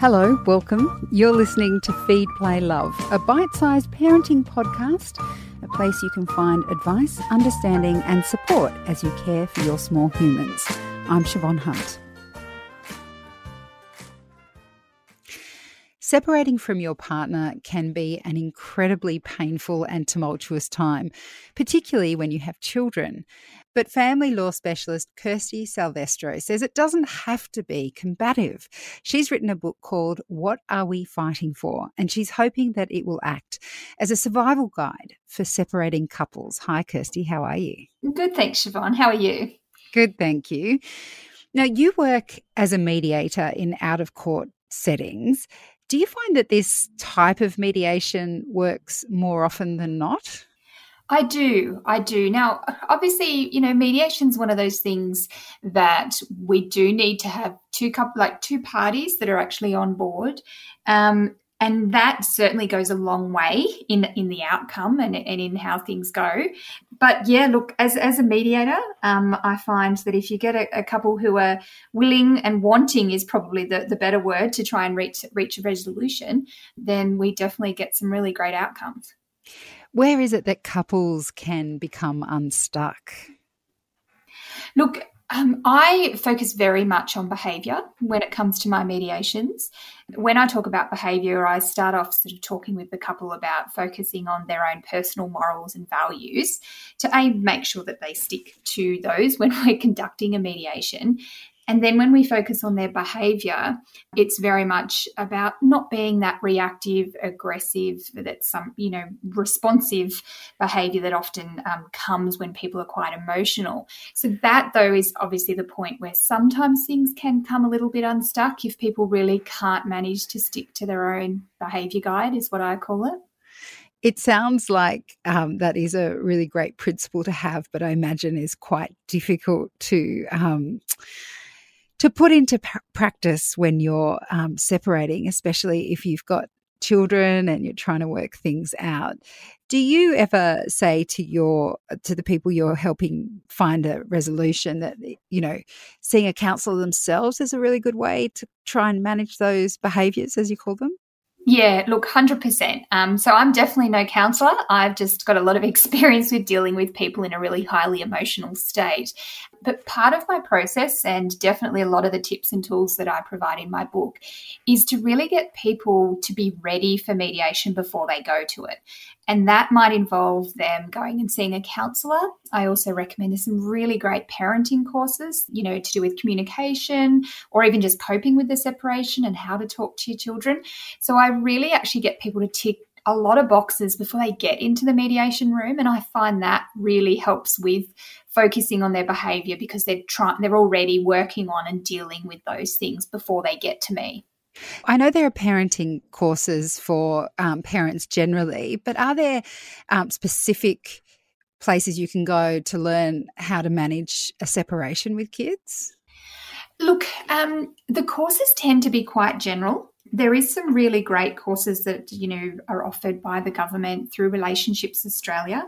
Hello, welcome. You're listening to Feed, Play, Love, a bite sized parenting podcast, a place you can find advice, understanding, and support as you care for your small humans. I'm Siobhan Hunt. Separating from your partner can be an incredibly painful and tumultuous time, particularly when you have children. But family law specialist Kirsty Salvestro says it doesn't have to be combative. She's written a book called What Are We Fighting For? And she's hoping that it will act as a survival guide for separating couples. Hi, Kirsty. How are you? Good, thanks, Siobhan. How are you? Good, thank you. Now, you work as a mediator in out of court settings. Do you find that this type of mediation works more often than not? I do. I do. Now, obviously, you know, mediation is one of those things that we do need to have two couple, like two parties that are actually on board. Um, and that certainly goes a long way in in the outcome and, and in how things go. But yeah, look, as as a mediator, um, I find that if you get a, a, couple who are willing and wanting is probably the, the better word to try and reach reach a resolution, then we definitely get some really great outcomes. Where is it that couples can become unstuck? Look, um, I focus very much on behaviour when it comes to my mediations. When I talk about behaviour, I start off sort of talking with the couple about focusing on their own personal morals and values to aim make sure that they stick to those when we're conducting a mediation. And then when we focus on their behavior, it's very much about not being that reactive, aggressive, that some, you know, responsive behavior that often um, comes when people are quite emotional. So, that though is obviously the point where sometimes things can come a little bit unstuck if people really can't manage to stick to their own behavior guide, is what I call it. It sounds like um, that is a really great principle to have, but I imagine is quite difficult to. Um, to put into practice when you're um, separating, especially if you've got children and you're trying to work things out. Do you ever say to your to the people you're helping find a resolution that you know seeing a counselor themselves is a really good way to try and manage those behaviors as you call them? Yeah, look, 100%. Um, so I'm definitely no counselor. I've just got a lot of experience with dealing with people in a really highly emotional state. But part of my process, and definitely a lot of the tips and tools that I provide in my book, is to really get people to be ready for mediation before they go to it. And that might involve them going and seeing a counselor. I also recommend there's some really great parenting courses, you know, to do with communication or even just coping with the separation and how to talk to your children. So I really actually get people to tick a lot of boxes before they get into the mediation room and i find that really helps with focusing on their behavior because they're trying they're already working on and dealing with those things before they get to me I know there are parenting courses for um, parents generally, but are there um, specific places you can go to learn how to manage a separation with kids? Look, um, the courses tend to be quite general. There is some really great courses that you know are offered by the government through Relationships Australia.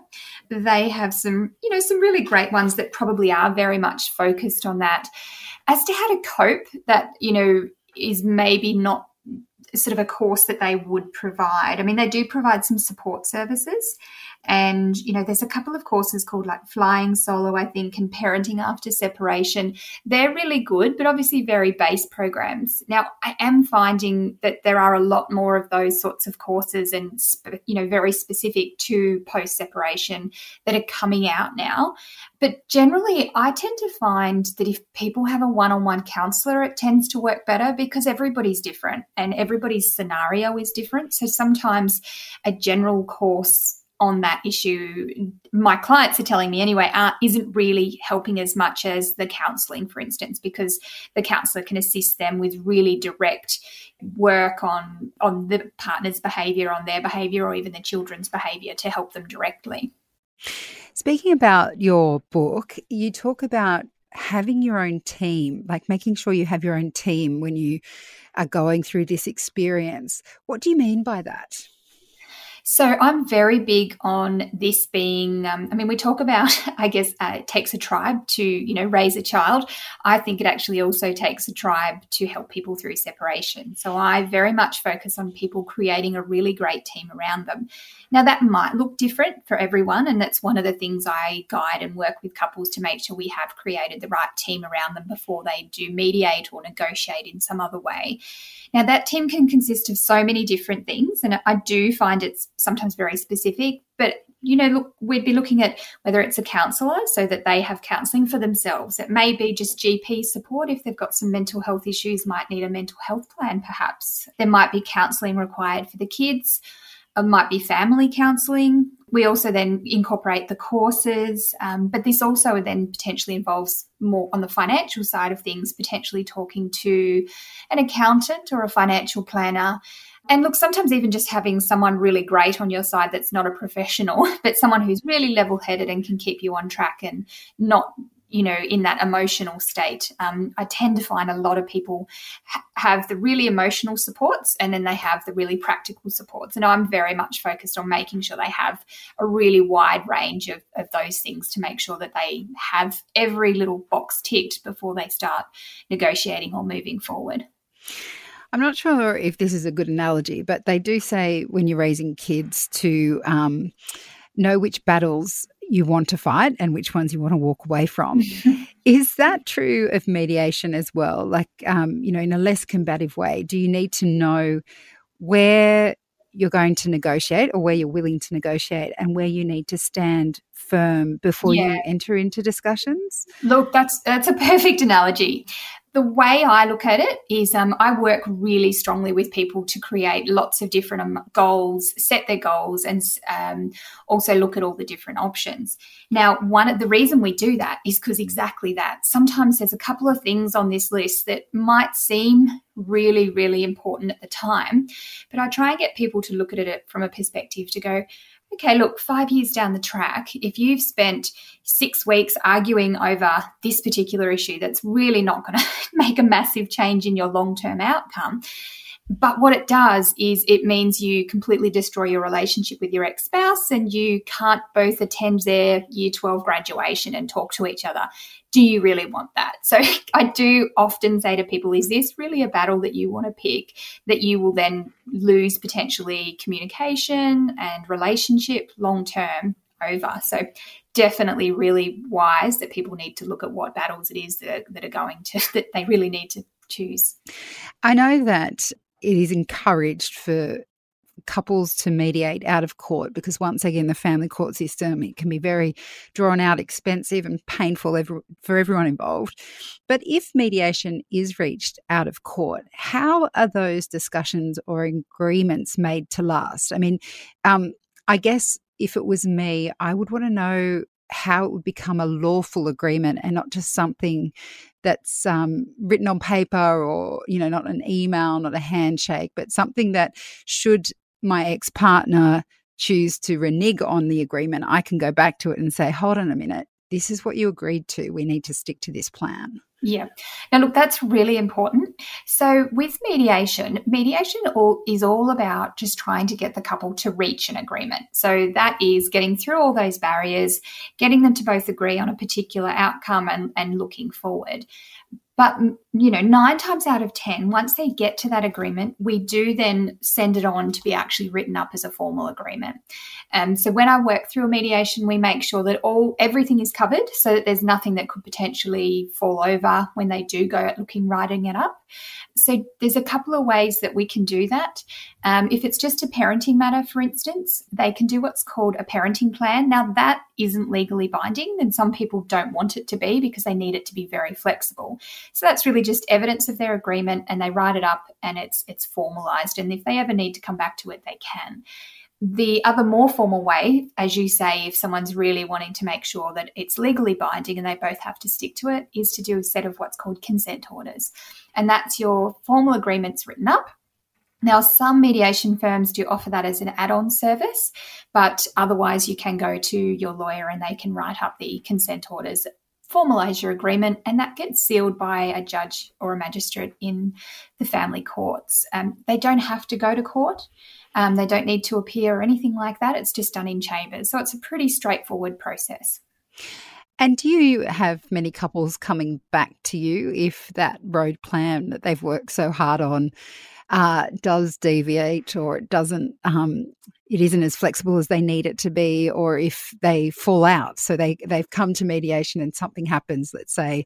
They have some, you know, some really great ones that probably are very much focused on that. As to how to cope, that you know is maybe not sort of a course that they would provide. I mean, they do provide some support services, and, you know, there's a couple of courses called like Flying Solo, I think, and Parenting After Separation. They're really good, but obviously very base programs. Now, I am finding that there are a lot more of those sorts of courses and, you know, very specific to post separation that are coming out now. But generally, I tend to find that if people have a one on one counselor, it tends to work better because everybody's different and everybody's scenario is different. So sometimes a general course on that issue, my clients are telling me anyway, uh, isn't really helping as much as the counselling, for instance, because the counsellor can assist them with really direct work on on the partner's behaviour, on their behaviour, or even the children's behaviour to help them directly. Speaking about your book, you talk about having your own team, like making sure you have your own team when you are going through this experience. What do you mean by that? So I'm very big on this being. Um, I mean, we talk about. I guess uh, it takes a tribe to you know raise a child. I think it actually also takes a tribe to help people through separation. So I very much focus on people creating a really great team around them. Now that might look different for everyone, and that's one of the things I guide and work with couples to make sure we have created the right team around them before they do mediate or negotiate in some other way. Now that team can consist of so many different things, and I do find it's sometimes very specific, but you know, look, we'd be looking at whether it's a counsellor so that they have counselling for themselves. It may be just GP support if they've got some mental health issues, might need a mental health plan perhaps. There might be counselling required for the kids. It might be family counselling. We also then incorporate the courses, um, but this also then potentially involves more on the financial side of things, potentially talking to an accountant or a financial planner and look, sometimes even just having someone really great on your side that's not a professional, but someone who's really level headed and can keep you on track and not you know in that emotional state um, i tend to find a lot of people ha- have the really emotional supports and then they have the really practical supports. And i'm very much focused on making sure they have a really wide range of, of those things to make sure that they have every little box ticked before they start negotiating or moving forward I'm not sure if this is a good analogy, but they do say when you're raising kids to um, know which battles you want to fight and which ones you want to walk away from. is that true of mediation as well? Like, um, you know, in a less combative way, do you need to know where you're going to negotiate or where you're willing to negotiate and where you need to stand firm before yeah. you enter into discussions? Look, that's that's a perfect analogy the way I look at it is um, I work really strongly with people to create lots of different um, goals, set their goals, and um, also look at all the different options. Now, one of the reason we do that is because exactly that. Sometimes there's a couple of things on this list that might seem really, really important at the time, but I try and get people to look at it from a perspective to go, okay, look, five years down the track, if you've spent six weeks arguing over this particular issue that's really not going to make a massive change in your long term outcome, but what it does is it means you completely destroy your relationship with your ex spouse and you can't both attend their year 12 graduation and talk to each other. Do you really want that? So I do often say to people, is this really a battle that you want to pick that you will then lose potentially communication and relationship long term over? So definitely really wise that people need to look at what battles it is that, that are going to, that they really need to choose. I know that it is encouraged for couples to mediate out of court because once again the family court system it can be very drawn out expensive and painful for everyone involved. But if mediation is reached out of court how are those discussions or agreements made to last? I mean um, i guess if it was me i would want to know how it would become a lawful agreement and not just something that's um, written on paper or you know not an email not a handshake but something that should my ex-partner choose to renege on the agreement i can go back to it and say hold on a minute. This is what you agreed to. We need to stick to this plan yeah. Now, look, that's really important. So, with mediation, mediation all, is all about just trying to get the couple to reach an agreement. So, that is getting through all those barriers, getting them to both agree on a particular outcome and, and looking forward. But, you know, nine times out of 10, once they get to that agreement, we do then send it on to be actually written up as a formal agreement. Um, so when I work through a mediation, we make sure that all everything is covered so that there's nothing that could potentially fall over when they do go at looking writing it up. So there's a couple of ways that we can do that. Um, if it's just a parenting matter, for instance, they can do what's called a parenting plan. Now that isn't legally binding, and some people don't want it to be because they need it to be very flexible. So that's really just evidence of their agreement, and they write it up, and it's it's formalized. And if they ever need to come back to it, they can. The other more formal way, as you say, if someone's really wanting to make sure that it's legally binding and they both have to stick to it, is to do a set of what's called consent orders. And that's your formal agreements written up. Now, some mediation firms do offer that as an add on service, but otherwise, you can go to your lawyer and they can write up the consent orders formalise your agreement, and that gets sealed by a judge or a magistrate in the family courts. Um, they don't have to go to court. Um, they don't need to appear or anything like that. It's just done in chambers. So it's a pretty straightforward process. And do you have many couples coming back to you if that road plan that they've worked so hard on uh, does deviate or it doesn't, um, it isn't as flexible as they need it to be, or if they fall out? So they they've come to mediation and something happens. Let's say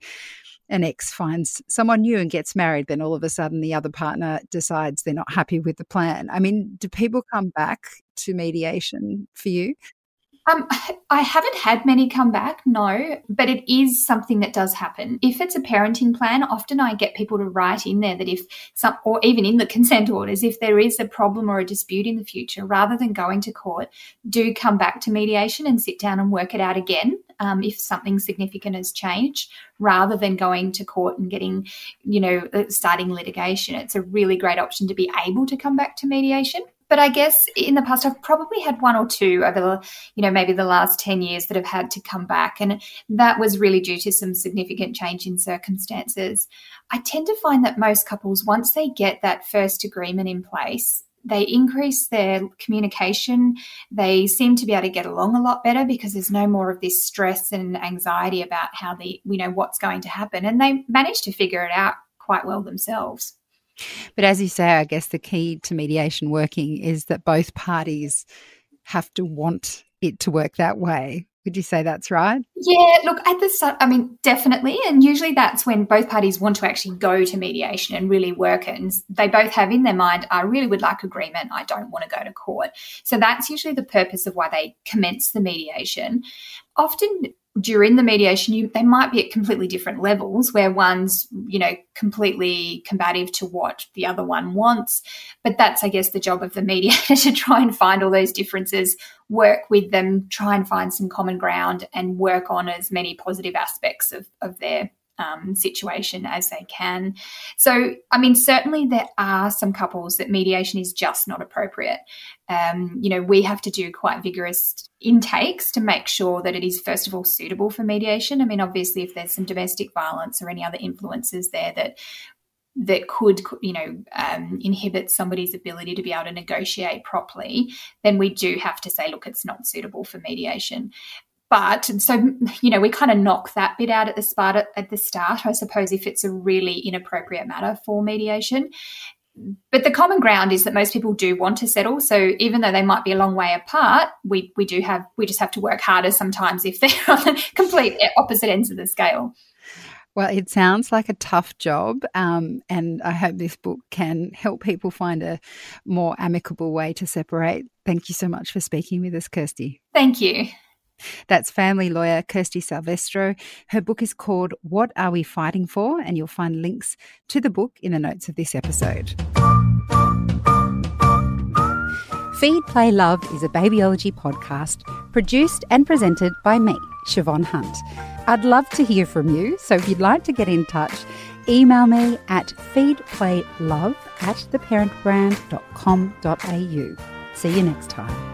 an ex finds someone new and gets married, then all of a sudden the other partner decides they're not happy with the plan. I mean, do people come back to mediation for you? Um, I haven't had many come back, no, but it is something that does happen. If it's a parenting plan, often I get people to write in there that if some, or even in the consent orders, if there is a problem or a dispute in the future, rather than going to court, do come back to mediation and sit down and work it out again. Um, if something significant has changed, rather than going to court and getting, you know, uh, starting litigation, it's a really great option to be able to come back to mediation. But I guess in the past, I've probably had one or two over the, you know, maybe the last 10 years that have had to come back. And that was really due to some significant change in circumstances. I tend to find that most couples, once they get that first agreement in place, they increase their communication. They seem to be able to get along a lot better because there's no more of this stress and anxiety about how the, you know, what's going to happen. And they manage to figure it out quite well themselves. But as you say, I guess the key to mediation working is that both parties have to want it to work that way. Would you say that's right? Yeah, look, at the start, I mean, definitely. And usually that's when both parties want to actually go to mediation and really work. And they both have in their mind, I really would like agreement. I don't want to go to court. So that's usually the purpose of why they commence the mediation. Often during the mediation you, they might be at completely different levels where one's you know completely combative to what the other one wants. But that's i guess the job of the mediator to try and find all those differences work with them try and find some common ground and work on as many positive aspects of, of their um, situation as they can. So, I mean, certainly there are some couples that mediation is just not appropriate. Um, you know, we have to do quite vigorous intakes to make sure that it is, first of all, suitable for mediation. I mean, obviously, if there's some domestic violence or any other influences there that that could, you know, um, inhibit somebody's ability to be able to negotiate properly, then we do have to say, look, it's not suitable for mediation. But so, you know, we kind of knock that bit out at the start, at the start, I suppose, if it's a really inappropriate matter for mediation. But the common ground is that most people do want to settle. So even though they might be a long way apart, we, we do have, we just have to work harder sometimes if they're on the complete opposite ends of the scale. Well, it sounds like a tough job, um, and I hope this book can help people find a more amicable way to separate. Thank you so much for speaking with us, Kirsty. Thank you. That's family lawyer Kirsty Salvestro. Her book is called What Are We Fighting For? And you'll find links to the book in the notes of this episode. Feed, Play, Love is a babyology podcast produced and presented by me, Siobhan Hunt. I'd love to hear from you, so if you'd like to get in touch, email me at feedplaylove at theparentbrand.com.au. See you next time.